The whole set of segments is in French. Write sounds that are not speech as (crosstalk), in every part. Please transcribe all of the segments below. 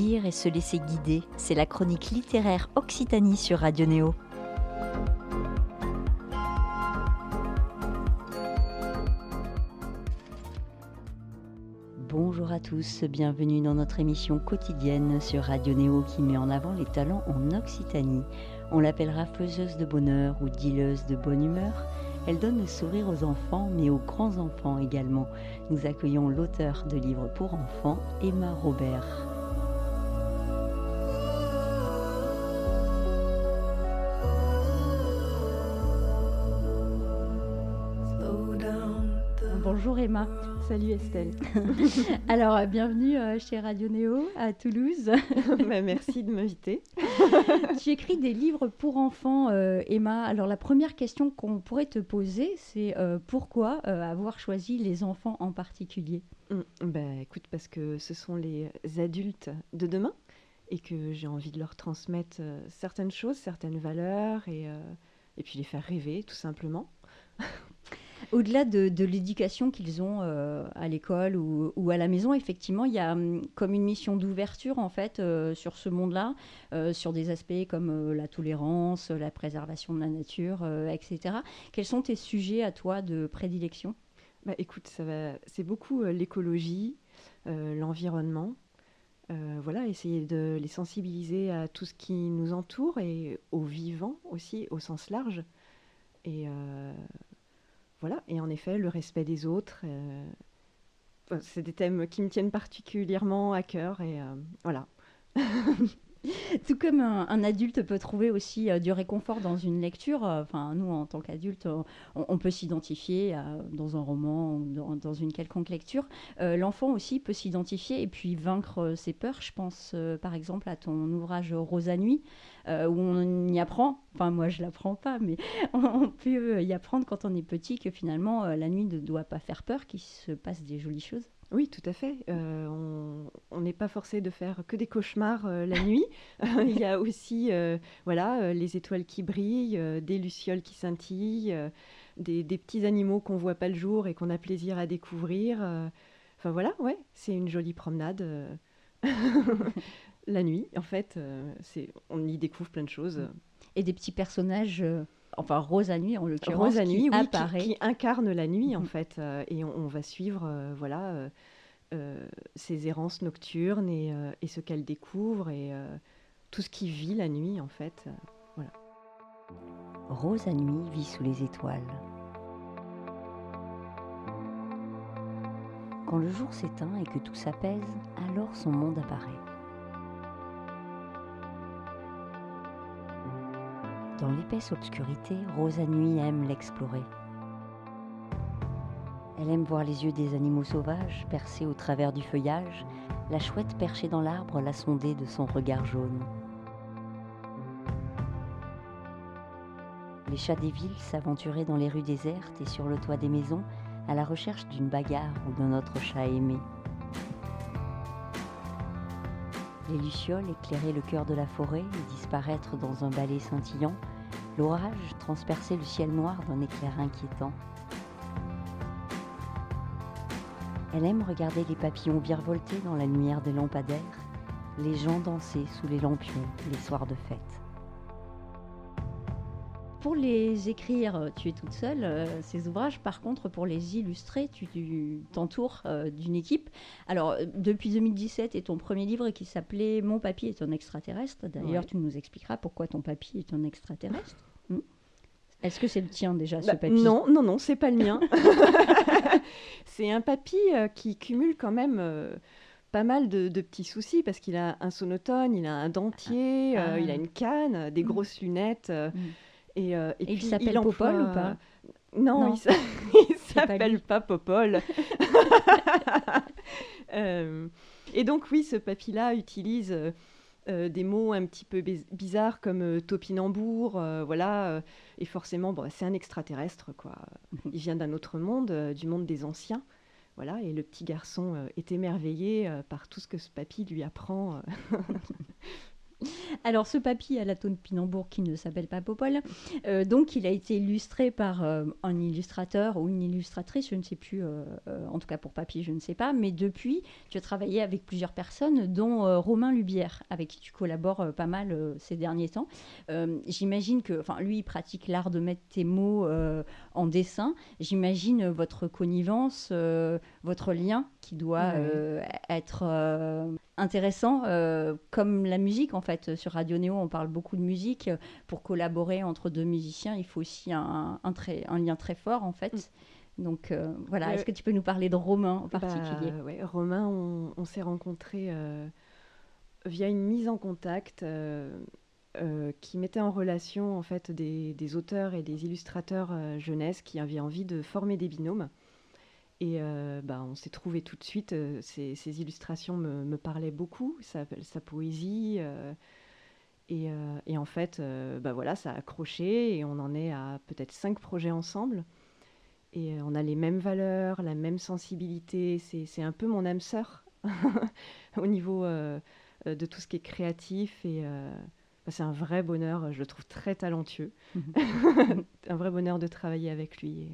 Et se laisser guider, c'est la chronique littéraire Occitanie sur Radio Néo. Bonjour à tous, bienvenue dans notre émission quotidienne sur Radio Néo qui met en avant les talents en Occitanie. On l'appellera faiseuse de bonheur ou dealeuse de bonne humeur. Elle donne le sourire aux enfants, mais aux grands enfants également. Nous accueillons l'auteur de livres pour enfants, Emma Robert. Salut Estelle. (laughs) Alors, euh, bienvenue euh, chez Radio Néo à Toulouse. (laughs) Bah, merci de m'inviter. (laughs) tu écris des livres pour enfants, euh, Emma. Alors, la première question qu'on pourrait te poser, c'est pourquoi avoir choisi les enfants en particulier? Ben, Écoute, parce que ce sont les adultes de demain et que j'ai envie de leur transmettre certaines choses, certaines valeurs et, et puis les faire rêver, tout simplement. Au-delà de, l'éducation qu'ils ont euh, à l'école ou, à la maison, effectivement, il y a hum, comme une mission d'ouverture en fait euh, sur ce monde-là, euh, sur des aspects comme la tolérance, la préservation de la nature, etc. Quels sont tes sujets à toi de prédilection? Bah, Écoute, c'est beaucoup l'écologie, l'environnement. voilà, essayer de les sensibiliser à tout ce qui nous entoure et au vivant aussi, au sens large. Et voilà, et en effet, le respect des autres, euh, c'est des thèmes qui me tiennent particulièrement à cœur, et euh, voilà. (laughs) (laughs) Tout comme un, adulte peut trouver aussi euh, du réconfort dans une lecture, enfin nous en tant qu'adultes, on, peut s'identifier dans un roman ou dans, une quelconque lecture. L'enfant aussi peut s'identifier et puis vaincre ses peurs. Je pense par exemple à ton ouvrage Rosa Nuit, euh, où on y apprend, enfin moi je l'apprends pas, mais (laughs) on peut y apprendre quand on est petit que finalement euh, la nuit ne doit pas faire peur, qu'il se passe des jolies choses. Oui, tout à fait. Euh, on n'est pas forcé de faire que des cauchemars la nuit. (laughs) Il y a aussi voilà, les étoiles qui brillent, des lucioles qui scintillent, des, des, petits animaux qu'on voit pas le jour et qu'on a plaisir à découvrir. Enfin voilà, ouais, c'est une jolie promenade (laughs) la nuit, en fait, euh, c'est, on y découvre plein de choses. Et des petits personnages, euh, enfin Rose à nuit en l'occurrence, Rose nuit, qui, oui, qui, incarne la nuit en mm. fait, euh, et on, va suivre, voilà, ses errances nocturnes et, et ce qu'elle découvre et tout ce qui vit la nuit en fait, voilà. Rose à nuit vit sous les étoiles. Quand le jour s'éteint et que tout s'apaise, alors son monde apparaît. Dans l'épaisse obscurité, Rosa Nuit aime l'explorer. Elle aime voir les yeux des animaux sauvages percés au travers du feuillage, la chouette perchée dans l'arbre la sonder de son regard jaune. Les chats des villes s'aventuraient dans les rues désertes et sur le toit des maisons à la recherche d'une bagarre ou d'un autre chat aimé. Les lucioles éclairaient le cœur de la forêt et disparaître dans un balai scintillant. L'orage transperçait le ciel noir d'un éclair inquiétant. Elle aime regarder les papillons virevolter dans la lumière des lampadaires, les gens danser sous les lampions les soirs de fête. Pour les écrire, euh, tu es toute seule, euh, ces ouvrages. Par contre, pour les illustrer, tu t'entoures euh, d'une équipe. Alors, depuis 2017 est ton premier livre qui s'appelait Mon papy est un extraterrestre. D'ailleurs, tu nous expliqueras pourquoi ton papy est un extraterrestre. Hmm. Est-ce que c'est le tien déjà, ce bah, papy? Non, non, non, c'est pas le mien. (laughs) c'est un papy qui cumule quand même pas mal de, petits soucis parce qu'il a un sonotone, il a un dentier, ah. il a une canne, des hmm. grosses lunettes. Euh, et, il s'appelle Popol ou pas? Non, il (laughs) s'appelle pas, Popol. (laughs) Euh, et donc oui, ce papy-là utilise euh, des mots un petit peu bizarres comme topinambour, voilà. et forcément, bon, c'est un extraterrestre, quoi. Mhm. Il vient d'un autre monde, du monde des anciens. Voilà, et le petit garçon est émerveillé par tout ce que ce papy lui apprend. (laughs) Alors, ce papy à la Pinambourg qui ne s'appelle pas Popol, euh, donc il a été illustré par euh, un illustrateur ou une illustratrice, je ne sais plus, euh, en tout cas pour papy, je ne sais pas, mais depuis, tu as travaillé avec plusieurs personnes, dont Romain Lubière, avec qui tu collabores pas mal ces derniers temps. J'imagine que, enfin, lui, il pratique l'art de mettre tes mots en dessin. J'imagine votre connivence, votre lien qui doit être intéressant, euh, comme la musique en fait. Sur Radio Néo, on parle beaucoup de musique. Pour collaborer entre deux musiciens, il faut aussi un, un, très, un lien très fort en fait. Mm. Donc euh, voilà, est-ce que tu peux nous parler de Romain en bah, particulier? ouais, Romain, on, s'est rencontrés euh, via une mise en contact qui mettait en relation en fait des, des auteurs et des illustrateurs jeunesse qui avaient envie de former des binômes. Et euh, bah, on s'est trouvé tout de suite. Euh, ces, illustrations me, me, parlaient beaucoup, sa, sa poésie. Euh, et, et, en fait, bah, voilà, ça a accroché et on en est à peut-être cinq projets ensemble. Et on a les mêmes valeurs, la même sensibilité. C'est un peu mon âme sœur (laughs) au niveau de tout ce qui est créatif. Et bah, c'est un vrai bonheur. Je le trouve très talentueux. (laughs) un vrai bonheur de travailler avec lui. Et.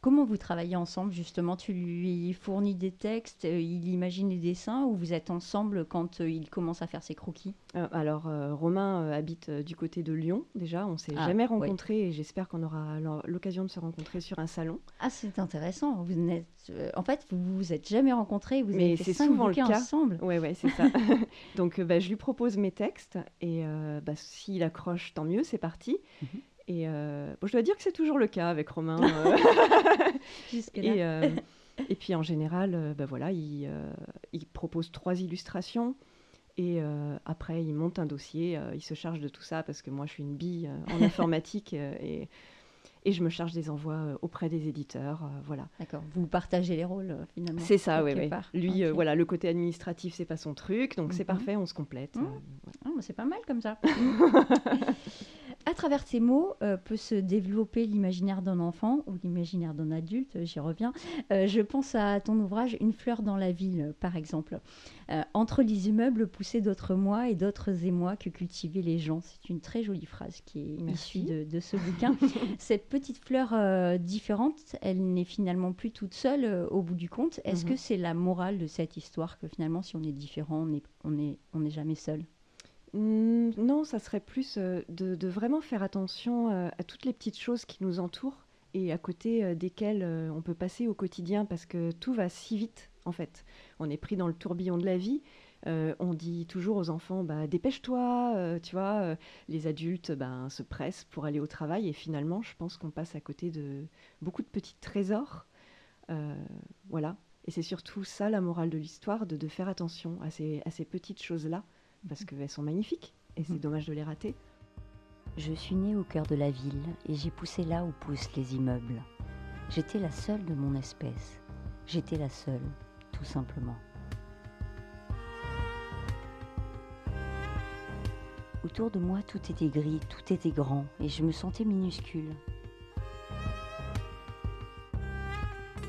Comment vous travaillez ensemble justement? Tu lui fournis des textes, euh, il imagine les dessins ou vous êtes ensemble quand euh, il commence à faire ses croquis? Euh, Alors Romain habite du côté de Lyon déjà, on s'est ah, jamais rencontrés et j'espère qu'on aura l'occasion de se rencontrer sur un salon. Ah c'est intéressant, vous en fait vous vous êtes jamais rencontrés, vous Mais avez fait cinq souvent le cas. ensemble. Oui ouais, c'est ça. (laughs) Donc bah, je lui propose mes textes et bah, s'il accroche tant mieux, c'est parti. Mhm. Et euh, bon, je dois dire que c'est toujours le cas avec Romain. (laughs) Euh. (laughs) et, euh, (laughs) et, puis en général, ben voilà, il, il, propose trois illustrations. Et après, il monte un dossier, il se charge de tout ça parce que moi, je suis une bille en informatique et, et je me charge des envois auprès des éditeurs. voilà. D'accord. Vous partagez les rôles finalement. C'est ça, oui. Lui, voilà, le côté administratif, c'est pas son truc, donc c'est mhm. parfait, on se complète. Mmh. Ah, c'est pas mal comme ça. À travers ces mots euh, peut se développer l'imaginaire d'un enfant ou l'imaginaire d'un adulte, j'y reviens. Euh, je pense à ton ouvrage Une fleur dans la ville, par exemple. Euh, entre les immeubles poussés d'autres moi et d'autres émois que cultivaient les gens. C'est une très jolie phrase qui est issue de, ce (laughs) bouquin. Cette petite fleur différente, elle n'est finalement plus toute seule au bout du compte. Est-ce que mhm. c'est la morale de cette histoire que finalement, si on est différent, on n'est on on jamais seul? Non, ça serait plus euh, de, vraiment faire attention euh, à toutes les petites choses qui nous entourent et à côté euh, desquelles on peut passer au quotidien parce que tout va si vite en fait. On est pris dans le tourbillon de la vie. on dit toujours aux enfants bah, dépêche-toi, tu vois. les adultes ben, se pressent pour aller au travail et finalement, je pense qu'on passe à côté de beaucoup de petits trésors. voilà. Et c'est surtout ça la morale de l'histoire, de, faire attention à ces petites choses-là parce qu'elles sont magnifiques et c'est mm. dommage de les rater. Je suis née au cœur de la ville et j'ai poussé là où poussent les immeubles. J'étais la seule de mon espèce. J'étais la seule, tout simplement. Autour de moi, tout était gris, tout était grand, et je me sentais minuscule.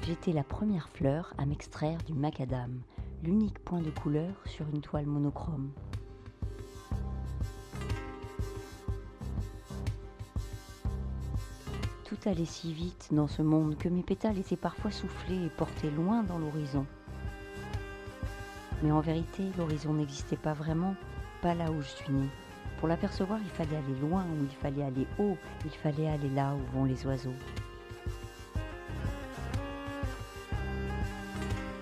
J'étais la première fleur à m'extraire du macadam, l'unique point de couleur sur une toile monochrome. Allait si vite dans ce monde que mes pétales étaient parfois soufflés et portés loin dans l'horizon. Mais en vérité, l'horizon n'existait pas vraiment, pas là où je suis née. Pour l'apercevoir, il fallait aller loin ou il fallait aller haut, il fallait aller là où vont les oiseaux.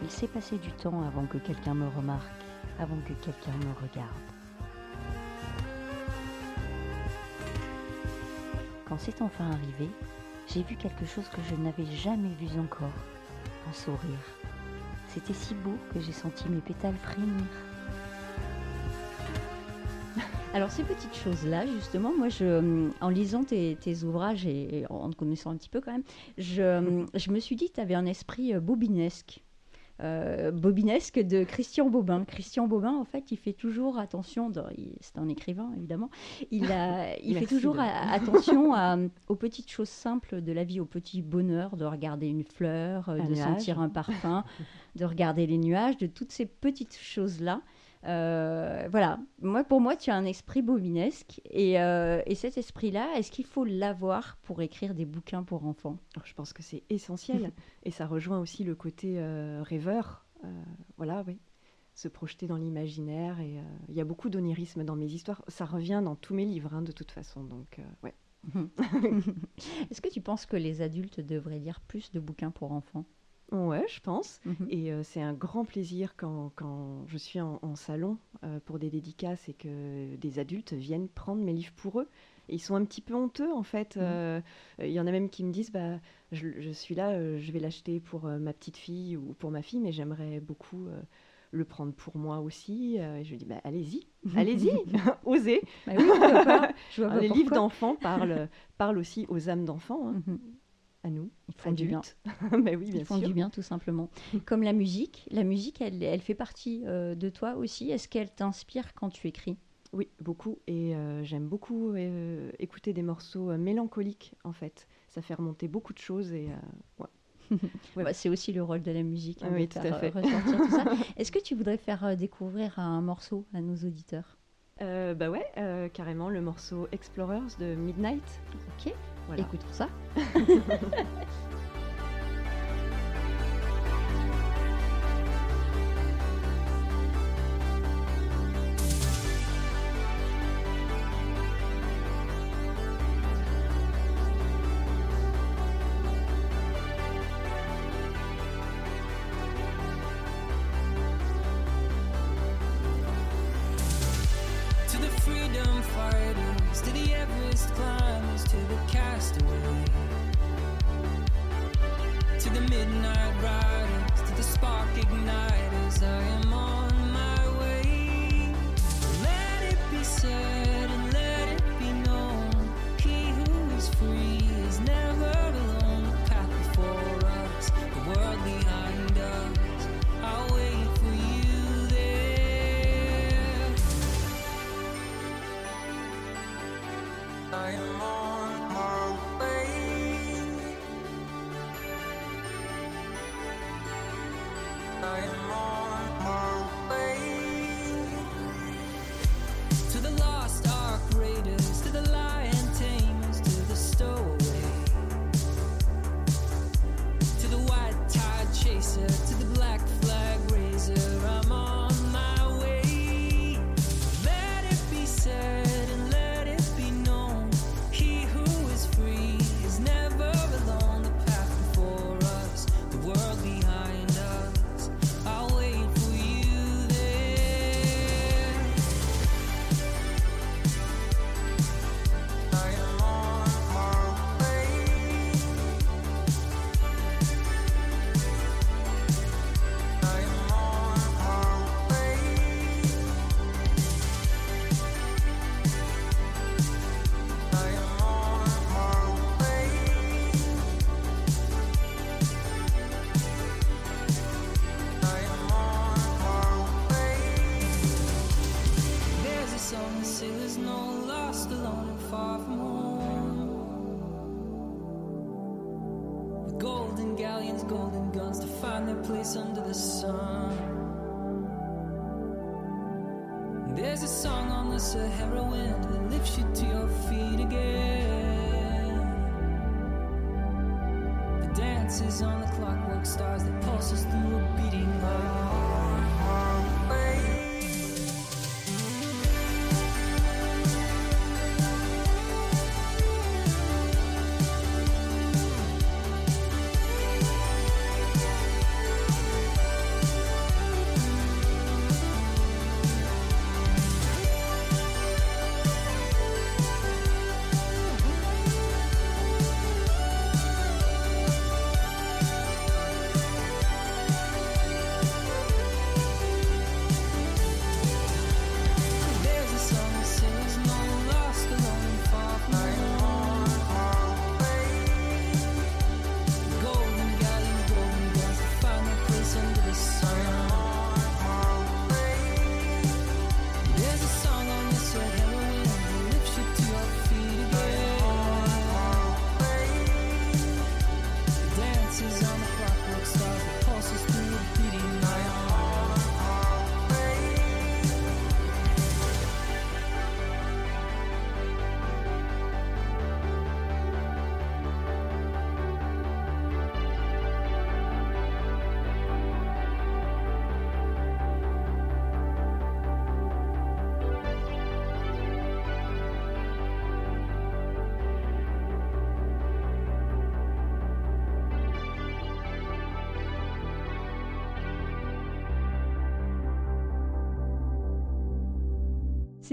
Il s'est passé du temps avant que quelqu'un me remarque, avant que quelqu'un me regarde. Quand c'est enfin arrivé, j'ai vu quelque chose que je n'avais jamais vu encore, un sourire. C'était si beau que j'ai senti mes pétales frémir. (laughs) Alors ces petites choses-là, justement, moi, je, en lisant tes, ouvrages et, en te connaissant un petit peu quand même, je, je me suis dit que tu avais un esprit euh, bobinesque. Euh, bobinesque de Christian Bobin. Christian Bobin, en fait, il fait toujours attention, c'est un écrivain évidemment, il, a, (laughs) il fait toujours attention (laughs) aux petites choses simples de la vie, aux petits bonheurs, de regarder une fleur, euh, de sentir un parfum, de regarder les nuages, de toutes ces petites choses-là. Euh, voilà, moi, pour moi, tu as un esprit bobinesque. Et, euh, et cet esprit-là, est-ce qu'il faut l'avoir pour écrire des bouquins pour enfants? Je pense que c'est essentiel. (laughs) et ça rejoint aussi le côté rêveur. voilà, oui. Se projeter dans l'imaginaire. Et il y a beaucoup d'onirisme dans mes histoires. Ça revient dans tous mes livres, hein, de toute façon. Donc, ouais. (laughs) (laughs) Est-ce que tu penses que les adultes devraient lire plus de bouquins pour enfants? Ouais, je pense. Mhm. Et euh, c'est un grand plaisir quand, quand je suis en, salon euh, pour des dédicaces et que des adultes viennent prendre mes livres pour eux. ils sont un petit peu honteux en fait. Mhm. Euh, il y en a même qui me disent bah, je, suis là, je vais l'acheter pour ma petite fille ou pour ma fille, mais j'aimerais beaucoup le prendre pour moi aussi. et je dis bah, allez-y, (laughs) allez-y, (laughs) osez. Bah (laughs) les livres d'enfants parlent, parlent aussi aux âmes d'enfants. Hein. Mhm à nous. Ils font du bien. Mais (laughs) oui, bien Ils font du bien, tout simplement. (laughs) Comme la musique, la musique, elle, elle fait partie euh, de toi aussi. Est-ce qu'elle t'inspire quand tu écris? Oui, beaucoup. Et euh, j'aime beaucoup euh, écouter des morceaux mélancoliques, en fait. Ça fait remonter beaucoup de choses et (laughs) bah, c'est aussi le rôle de la musique. Hein, oui, tout à fait. Est-ce que tu voudrais faire découvrir un morceau à nos auditeurs? Bah ouais, carrément le morceau Explorers de Midnight. Ok. Voilà. Écoutons ça. (laughs)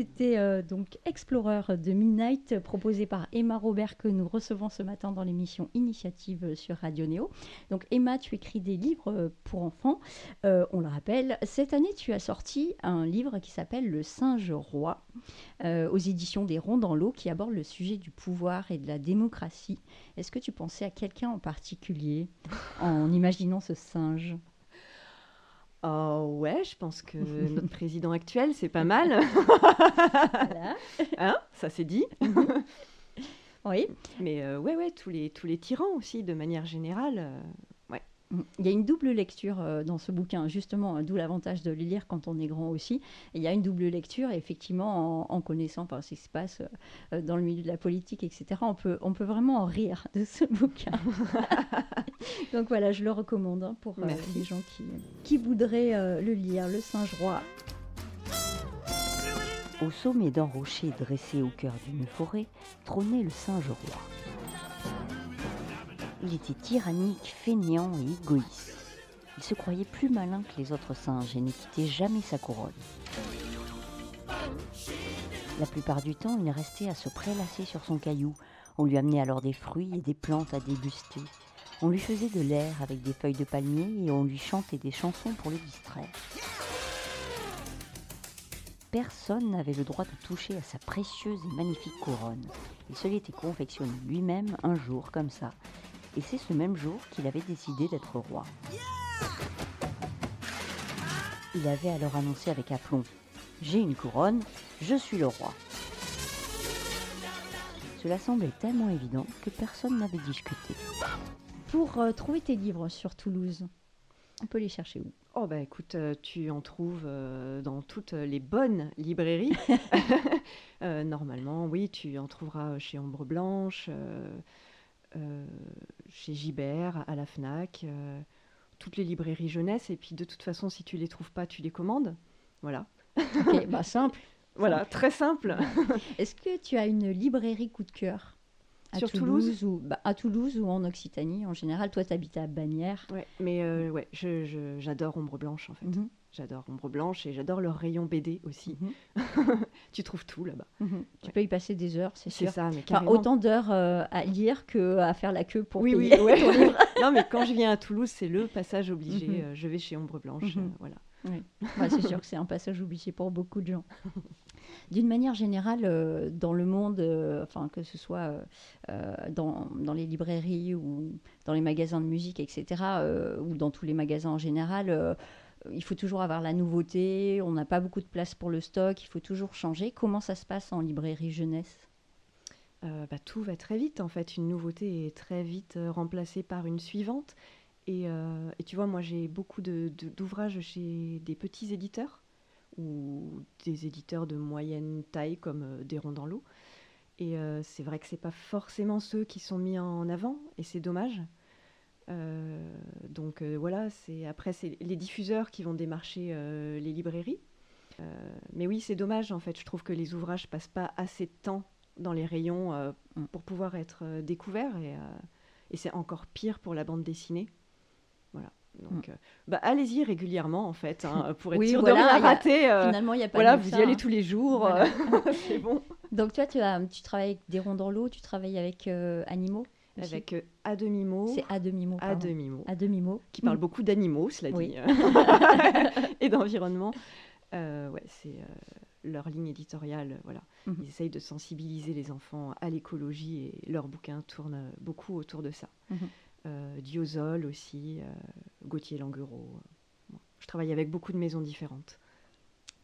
C'était euh, donc Explorer de Midnight, proposé par Emma Robert, que nous recevons ce matin dans l'émission Initiative sur Radio Néo. Donc, Emma, tu écris des livres euh, pour enfants. Euh, on le rappelle, cette année, tu as sorti un livre qui s'appelle Le singe roi, aux éditions des Ronds dans l'eau, qui aborde le sujet du pouvoir et de la démocratie. Est-ce que tu pensais à quelqu'un en particulier en imaginant ce singe? Oh ouais, je pense que (laughs) notre président actuel, c'est pas mal. Voilà. (laughs) Hein Ça c'est dit. (laughs) Oui. Mais euh, ouais, ouais, tous les, tous les tyrans aussi, de manière générale. euh, ouais. Il y a une double lecture euh, dans ce bouquin, justement, d'où l'avantage de le lire quand on est grand aussi. Il y a une double lecture, et effectivement, en, en connaissant ce qui se passe dans le milieu de la politique, etc., on peut, on peut vraiment en rire de ce bouquin. (laughs) Donc voilà, je le recommande hein, pour euh, les gens qui, qui voudraient euh, le lire, Le Singe Roi. Au sommet d'un rocher dressé au cœur d'une forêt trônait le singe roi. Il était tyrannique, fainéant et égoïste. Il se croyait plus malin que les autres singes et ne quittait jamais sa couronne. La plupart du temps, il restait à se prélasser sur son caillou. On lui amenait alors des fruits et des plantes à déguster. On lui faisait de l'air avec des feuilles de palmier et on lui chantait des chansons pour le distraire. Personne n'avait le droit de toucher à sa précieuse et magnifique couronne. Il se l'était confectionné lui-même un jour comme ça. Et c'est ce même jour qu'il avait décidé d'être roi. Il avait alors annoncé avec aplomb J'ai une couronne, je suis le roi. Cela semblait tellement évident que personne n'avait discuté. Pour euh, trouver tes livres sur Toulouse, on peut les chercher où? Oh bah écoute, euh, tu en trouves euh, dans toutes les bonnes librairies. (laughs) (laughs) Normalement, oui, tu en trouveras chez Ombre Blanche, chez Gibert, à la Fnac, toutes les librairies jeunesse. Et puis de toute façon, si tu les trouves pas, tu les commandes. Voilà. Ok, bah simple. (laughs) Voilà, très simple. Est-ce que tu as une librairie coup de cœur? À Sur Toulouse, ou, bah, À Toulouse ou en Occitanie en général Toi, tu habites à Bagnères. Ouais, mais euh, ouais, j'adore Ombre Blanche en fait. Mhm, J'adore Ombre Blanche et j'adore leur rayon BD aussi. mhm, (laughs) tu trouves tout là-bas. mhm. Tu Ouais. peux y passer des heures, c'est C'est sûr. ça, mais Enfin, autant d'heures euh, à lire que à faire la queue pour oui, oui, payer ouais. (laughs) ton livre. non, mais quand je viens à Toulouse, c'est le passage obligé. Euh, je vais chez Ombre Blanche. Euh, voilà. Ouais, c'est sûr que c'est un passage obligé pour beaucoup de gens. (laughs) D'une manière générale, euh, dans le monde, euh, enfin que ce soit euh, dans, dans les librairies ou dans les magasins de musique, etc., ou dans tous les magasins en général, il faut toujours avoir la nouveauté. On n'a pas beaucoup de place pour le stock. Il faut toujours changer. Comment ça se passe en librairie jeunesse? Bah, tout va très vite en fait. Une nouveauté est très vite remplacée par une suivante. Et, tu vois, moi j'ai beaucoup d'ouvrages chez des petits éditeurs ou des éditeurs de moyenne taille comme des ronds dans l'eau. Et euh, c'est vrai que c'est pas forcément ceux qui sont mis en avant et c'est dommage. Euh, donc euh, voilà, c'est après c'est les diffuseurs qui vont démarcher les librairies. Mais oui, c'est dommage en fait. Je trouve que les ouvrages passent pas assez de temps dans les rayons euh, Mm. pour pouvoir être euh, découverts et, euh, et c'est encore pire pour la bande dessinée. Voilà. Donc, euh, bah, allez-y régulièrement en fait hein, (laughs) pour être Oui, sûr voilà, de y rien rater. euh, Finalement, il n'y a pas voilà, vous ça, y allez hein. tous les jours, Voilà. euh, (laughs) c'est bon. (laughs) Donc toi, tu, as, tu travailles avec des ronds dans l'eau, tu travailles avec euh, animaux aussi Avec à demi mot, C'est à demi mot, À demi-mot. qui parle beaucoup d'animaux, cela Oui. dit, et d'environnement. Ouais, c'est leur ligne éditoriale, voilà. Mhm. Ils essayent de sensibiliser les enfants à l'écologie et leurs bouquins tournent beaucoup autour de ça. Mhm. Euh, Diosol aussi, euh, Gauthier Languereau. Je travaille avec beaucoup de maisons différentes.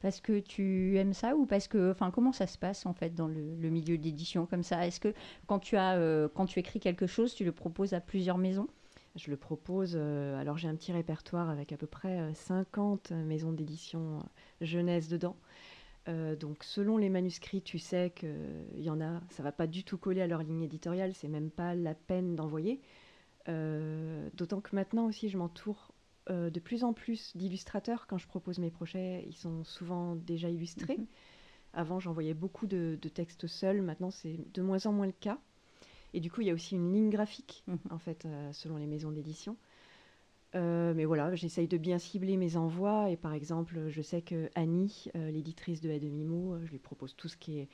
Parce que tu aimes ça ou parce que, enfin, comment ça se passe en fait dans le, le milieu de l'édition comme ça? Est-ce que quand tu as, euh, quand tu écris quelque chose, tu le proposes à plusieurs maisons? Je le propose, euh, alors j'ai un petit répertoire avec à peu près euh, 50 maisons d'édition jeunesse dedans. Euh, donc selon les manuscrits, tu sais qu'il y en a, ça va pas du tout coller à leur ligne éditoriale, c'est même pas la peine d'envoyer. Euh, D'autant que maintenant aussi, je m'entoure euh, de plus en plus d'illustrateurs quand je propose mes projets. Ils sont souvent déjà illustrés. Mhm. Avant, j'envoyais beaucoup de, de textes seuls. Maintenant, c'est de moins en moins le cas. Et du coup, il y a aussi une ligne graphique, Mhm. en fait, euh, selon les maisons d'édition. Euh, mais voilà, j'essaye de bien cibler mes envois. Et par exemple, je sais que Annie, euh, l'éditrice de A Demi-Mot, je lui propose tout ce qui est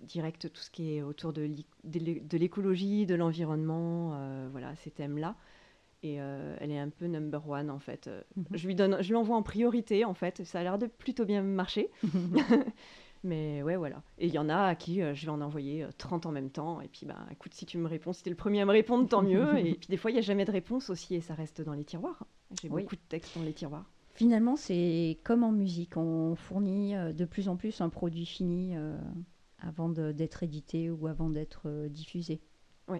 direct, tout ce qui est autour de l'écologie, de l'environnement, voilà, ces thèmes-là. Et elle est un peu number one en fait. Mhm. Je lui donne, je en priorité en fait. Ça a l'air de plutôt bien marcher. (laughs) Mais ouais, voilà. Et il y en a à qui euh, je vais en envoyer 30 euh, en même temps. Et puis, bah, écoute, si tu me réponds, si tu es le premier à me répondre, tant mieux. (laughs) et puis, des fois, il n'y a jamais de réponse aussi et ça reste dans les tiroirs. J'ai beaucoup de textes dans les tiroirs. Finalement, c'est comme en musique. On fournit euh, de plus en plus un produit fini avant d'être édité ou avant d'être diffusé. Oui.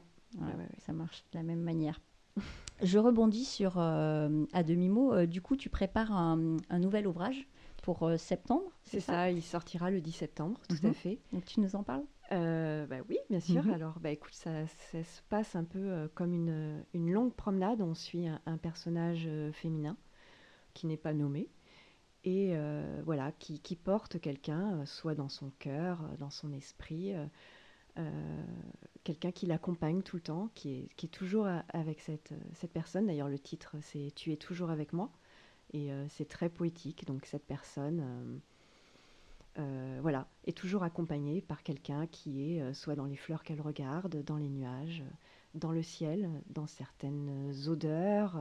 ça marche de la même manière. (laughs) Je rebondis sur, à demi-mot, du coup, tu prépares un nouvel ouvrage pour euh, septembre. C'est ça, il sortira le 10 septembre, tout à mhm. fait. Donc tu nous en parles? Euh, bah oui, bien sûr. Mhm. Alors, bah, écoute, ça, se passe un peu euh, comme une, une, longue promenade. On suit un, personnage féminin qui n'est pas nommé et voilà, qui, porte quelqu'un, soit dans son cœur, dans son esprit, quelqu'un qui l'accompagne tout le temps, qui est, toujours avec cette, personne. D'ailleurs, le titre, c'est Tu es toujours avec moi. Et euh, c'est très poétique. Donc cette personne, euh, euh, voilà, est toujours accompagnée par quelqu'un qui est soit dans les fleurs qu'elle regarde, dans les nuages, dans le ciel, dans certaines odeurs,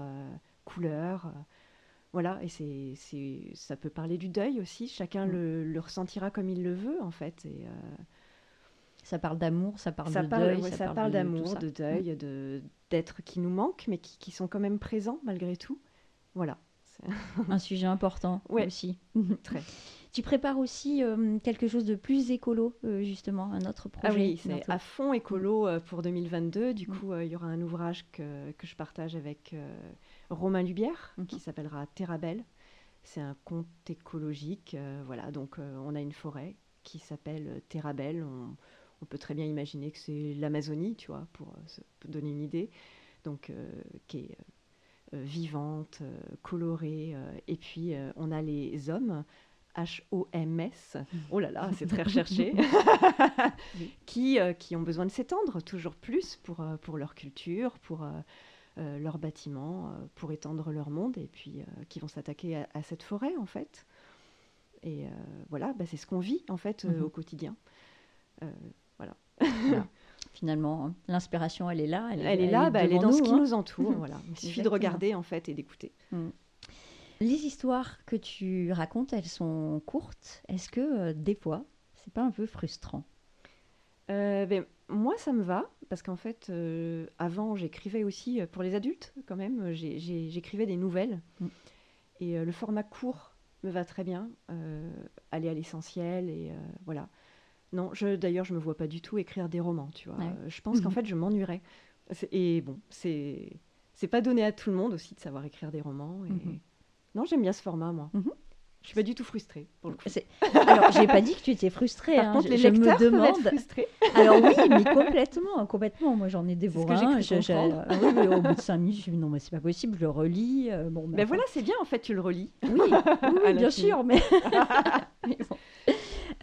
couleurs. Voilà, et c'est, c'est, ça peut parler du deuil aussi. Chacun mm. le, le, ressentira comme il le veut, en fait. Et, ça parle d'amour, ça parle de deuil. ça, parle, d'amour, de, deuil, mm. de, d'êtres qui nous manquent, mais qui, qui, sont quand même présents malgré tout. Voilà. (laughs) un sujet important aussi. (laughs) Très. Tu prépares aussi euh, quelque chose de plus écolo, euh, justement, un autre projet. Ah oui, c'est à fond écolo euh, pour 2022. Du mm. coup, il y aura un ouvrage que, que je partage avec Romain Lubière, qui s'appellera Terrabelle. C'est un conte écologique. voilà, donc on a une forêt qui s'appelle Terrabelle. On, on, peut très bien imaginer que c'est l'Amazonie, tu vois, pour se donner une idée. Donc, qui est euh, vivante, euh, colorée. Euh, et puis, on a les hommes. H-O-M-S, (laughs) oh là là, c'est très recherché, (laughs) qui, qui ont besoin de s'étendre toujours plus pour, pour leur culture, pour leur bâtiment, pour étendre leur monde, et puis qui vont s'attaquer à, cette forêt, en fait. Et voilà, bah, c'est ce qu'on vit, en fait, mhm. au quotidien. voilà. (laughs) finalement. Hein. L'inspiration, elle est là. Elle, est, là, elle est bah, dans ce qui hein. nous entoure. voilà. Il (laughs) suffit de regarder en fait et d'écouter. Mm. Les histoires que tu racontes, elles sont courtes. Est-ce que euh, des fois, c'est pas un peu frustrant? Euh, ben, Moi, ça me va parce qu'en fait, euh, avant, j'écrivais aussi pour les adultes quand même. J'écrivais des nouvelles mm. et le format court me va très bien. aller à l'essentiel et voilà. Non, d'ailleurs, je me vois pas du tout écrire des romans, tu vois. Je pense qu'en mhm. fait, je m'ennuierais. Et bon, c'est pas donné à tout le monde aussi de savoir écrire des romans. Et... Mhm. Non, j'aime bien ce format, moi. Mhm. Je suis pas du tout frustrée pour le coup. Alors, j'ai pas dit que tu étais frustrée. Par hein. contre, les je me demande. Alors oui, mais complètement, complètement. Moi, j'en ai dévoré oui, au bout de cinq minutes, je me suis dit non, mais c'est pas possible. Je le relis. Euh, bon, mais ben voilà, c'est bien en fait, tu le relis. Oui, oui (laughs) bien sûr, mais. (laughs)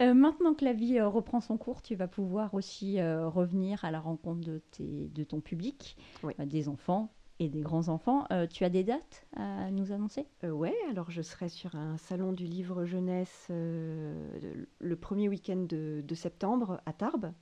Euh, maintenant que la vie euh, reprend son cours, tu vas pouvoir aussi euh, revenir à la rencontre de, tes, de ton public, des enfants et des grands-enfants. tu as des dates à nous annoncer? Oui, alors je serai sur un salon du livre jeunesse le premier week-end de, de, septembre à Tarbes.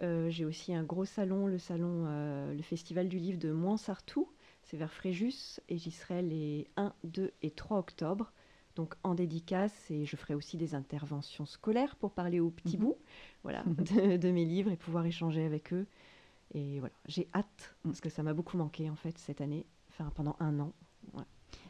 J'ai aussi un gros salon, le salon, le festival du livre de Moinsartou, c'est vers Fréjus, et j'y serai les 1, 2 et 3 octobre donc en dédicace et je ferai aussi des interventions scolaires pour parler aux petits mhm. bouts voilà, (laughs) de, mes livres et pouvoir échanger avec eux. Et voilà, j'ai hâte parce que ça m'a beaucoup manqué en fait cette année, enfin pendant un an.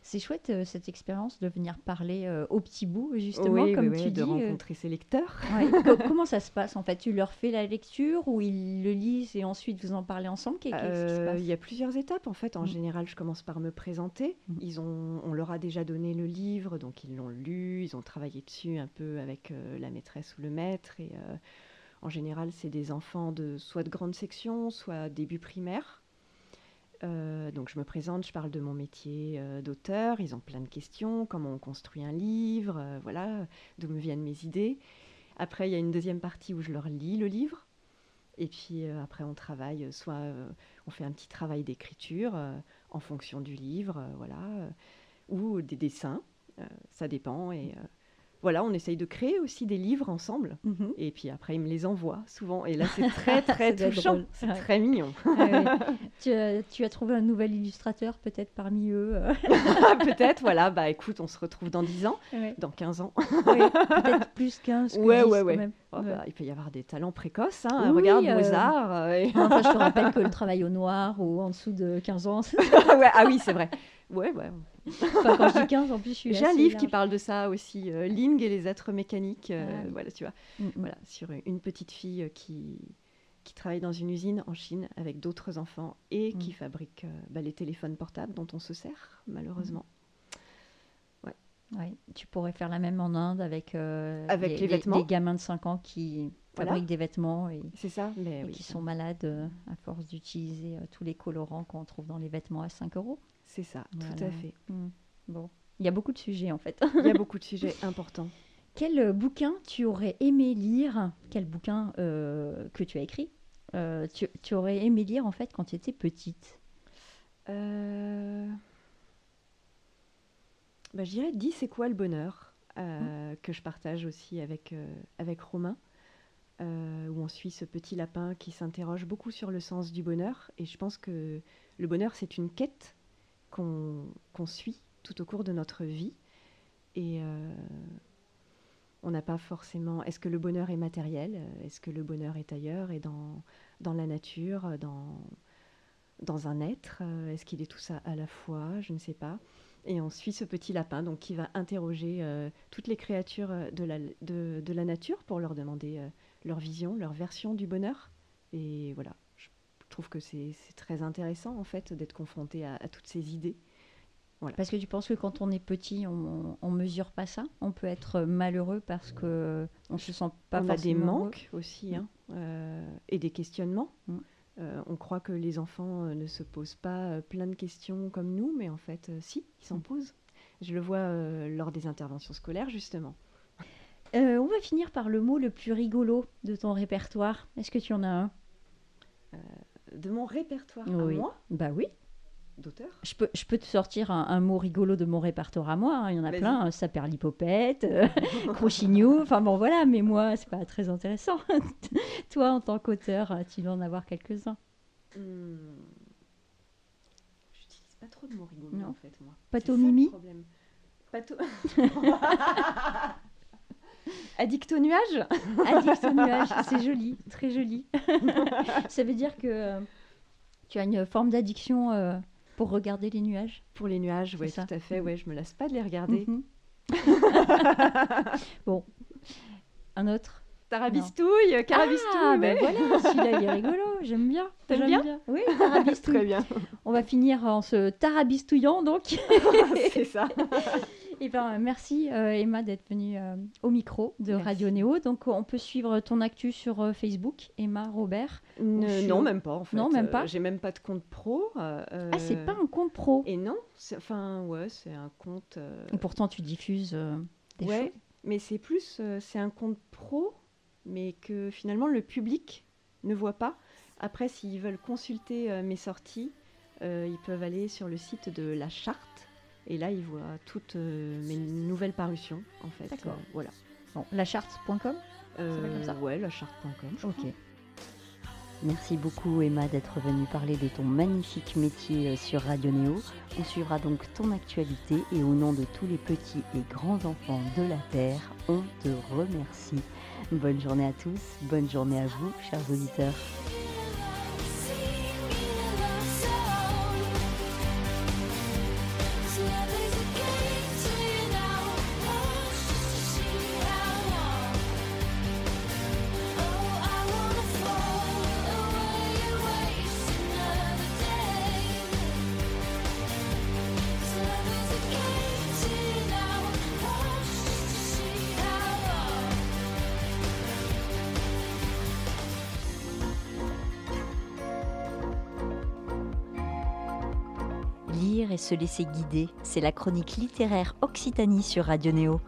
C'est chouette euh, cette expérience de venir parler euh, au petit bout, justement, comme tu dis. De euh. rencontrer ses lecteurs. (laughs) comment ça se passe en fait? Tu leur fais la lecture ou ils le lisent et ensuite vous en parlez ensemble? Il y a plusieurs étapes en fait. En mm. général, je commence par me présenter. Mm. Ils ont, on leur a déjà donné le livre, donc ils l'ont lu, ils ont travaillé dessus un peu avec la maîtresse ou le maître. Et en général, c'est des enfants de soit de grande section, soit début primaire. Euh, donc je me présente, je parle de mon métier euh, d'auteur, ils ont plein de questions, comment on construit un livre, euh, voilà, d'où me viennent mes idées. Après, il y a une deuxième partie où je leur lis le livre. Et puis après, on travaille, soit on fait un petit travail d'écriture en fonction du livre, voilà, ou des dessins, ça dépend. Voilà, on essaye de créer aussi des livres ensemble. Mhm. Et puis après, il me les envoie souvent. Et là, c'est très, (laughs) très touchant. C'est Ouais. très mignon. Ah ouais. (laughs) tu, as, tu as trouvé un nouvel illustrateur peut-être parmi eux euh. (laughs) Peut-être, voilà. Bah écoute, on se retrouve dans 10 ans, Ouais. dans 15 ans. Peut-être plus 15 que Ouais, 10 ouais, quand même. Oh, bah, il peut y avoir des talents précoces. Hein. Oui, Regarde euh, Mozart. euh, Enfin, je te rappelle que le travail au noir ou en dessous de 15 ans, ah oui, c'est vrai. Ouais, ouais. enfin, quand je dis 15, en plus, je suis J'ai un livre qui parle de ça aussi, euh, Ling et les êtres mécaniques. euh, Ah oui. Voilà, tu vois. Mm, mm. Voilà, sur une petite fille euh, qui, qui travaille dans une usine en Chine avec d'autres enfants et qui Mm. fabrique euh, bah, les téléphones portables dont on se sert, malheureusement. Ouais, tu pourrais faire la même en Inde avec, Avec les vêtements. les gamins de 5 ans qui Voilà. fabriquent des vêtements et, C'est ça Mais et oui, qui ça- sont malades à force d'utiliser tous les colorants qu'on trouve dans les vêtements à 5 euros. C'est ça, tout à fait. Mm. Bon, il y a beaucoup de sujets en fait. Il y a (laughs) beaucoup de sujets importants. Quel euh, bouquin tu aurais aimé lire? Quel bouquin euh, que tu as écrit? Euh, tu, tu aurais aimé lire en fait quand tu étais petite? Euh, bah, je dirais, dis c'est quoi le bonheur? Euh, que je partage aussi avec, euh, avec Romain, euh, où on suit ce petit lapin qui s'interroge beaucoup sur le sens du bonheur. Et je pense que le bonheur, c'est une quête qu'on suit tout au cours de notre vie. Et euh, on n'a pas forcément... Est-ce que le bonheur est matériel Est-ce que le bonheur est ailleurs et dans, dans la nature, dans, dans un être euh, Est-ce qu'il est tout ça à la fois Je ne sais pas. Et on suit ce petit lapin donc, qui va interroger euh, toutes les créatures euh, de la, de, de la nature pour leur demander euh, leur vision, leur version du bonheur. Et voilà, trouve que c'est très intéressant en fait d'être confronté à, à toutes ces idées. Parce que tu penses que quand on est petit, on, on mesure pas ça? On peut être malheureux parce que on se sent pas on a des forcément heureux manques aussi hein, euh, et des questionnements. Mm. Euh, on croit que les enfants euh, ne se posent pas plein de questions comme nous, mais en fait, si, ils s'en Mm. posent. Je le vois euh, lors des interventions scolaires, justement. On va finir par le mot le plus rigolo de ton répertoire. Est-ce que tu en as un? De mon répertoire Oui. à moi, Bah oui. d'auteur, Je peux, je peux te sortir un, un mot rigolo de mon répertoire à moi. hein. Il y en a Vas-y. plein. Saperlipopette, euh, (laughs) Crochinio. Enfin bon, voilà. Mais moi, c'est pas très intéressant. (laughs) Toi, en tant qu'auteur, euh, tu dois en avoir quelques-uns. Hmm. J'utilise pas trop de mots rigolos en fait, moi. Pato Mimi. Pato. (laughs) Addict au nuage (laughs) Addict au nuage, c'est joli, très joli. (laughs) Ça veut dire que euh, tu as une forme d'addiction euh, pour regarder les nuages? Pour les nuages, oui, tout à fait. Ouais, je me lasse pas de les regarder. Mhm. (laughs) bon, un autre? Tarabistouille, carabistouille. Ah, mais- ben voilà, celui-là il est rigolo, j'aime bien. T'aimes j'aime bien Oui, tarabistouille. Très bien, On va finir en se tarabistouillant donc. c'est ça. Et ben, merci euh, Emma d'être venue euh, au micro de Merci. Radio Néo. Donc on peut suivre ton actu sur euh, Facebook, Emma Robert. Ne- non, même pas en fait. Non, même pas J'ai même pas de compte pro. Ah, c'est pas un compte pro. Et non, c'est- enfin ouais, c'est un compte. Et pourtant tu diffuses des ouais, choses. mais c'est plus, c'est un compte pro, mais que finalement le public ne voit pas. Après, s'ils veulent consulter mes sorties, ils peuvent aller sur le site de la charte. Et là, ils voient toutes euh, mes nouvelles parutions, en fait. D'accord. Euh, voilà. Bon, lacharte.com Euh, comme ça ouais, lacharte.com. Ok. Merci beaucoup Emma d'être venue parler de ton magnifique métier sur Radio Néo. On suivra donc ton actualité et au nom de tous les petits et grands enfants de la Terre, on te remercie. Bonne journée à tous, bonne journée à vous, chers auditeurs. Se laisser guider, c'est la chronique littéraire Occitanie sur Radio Néo.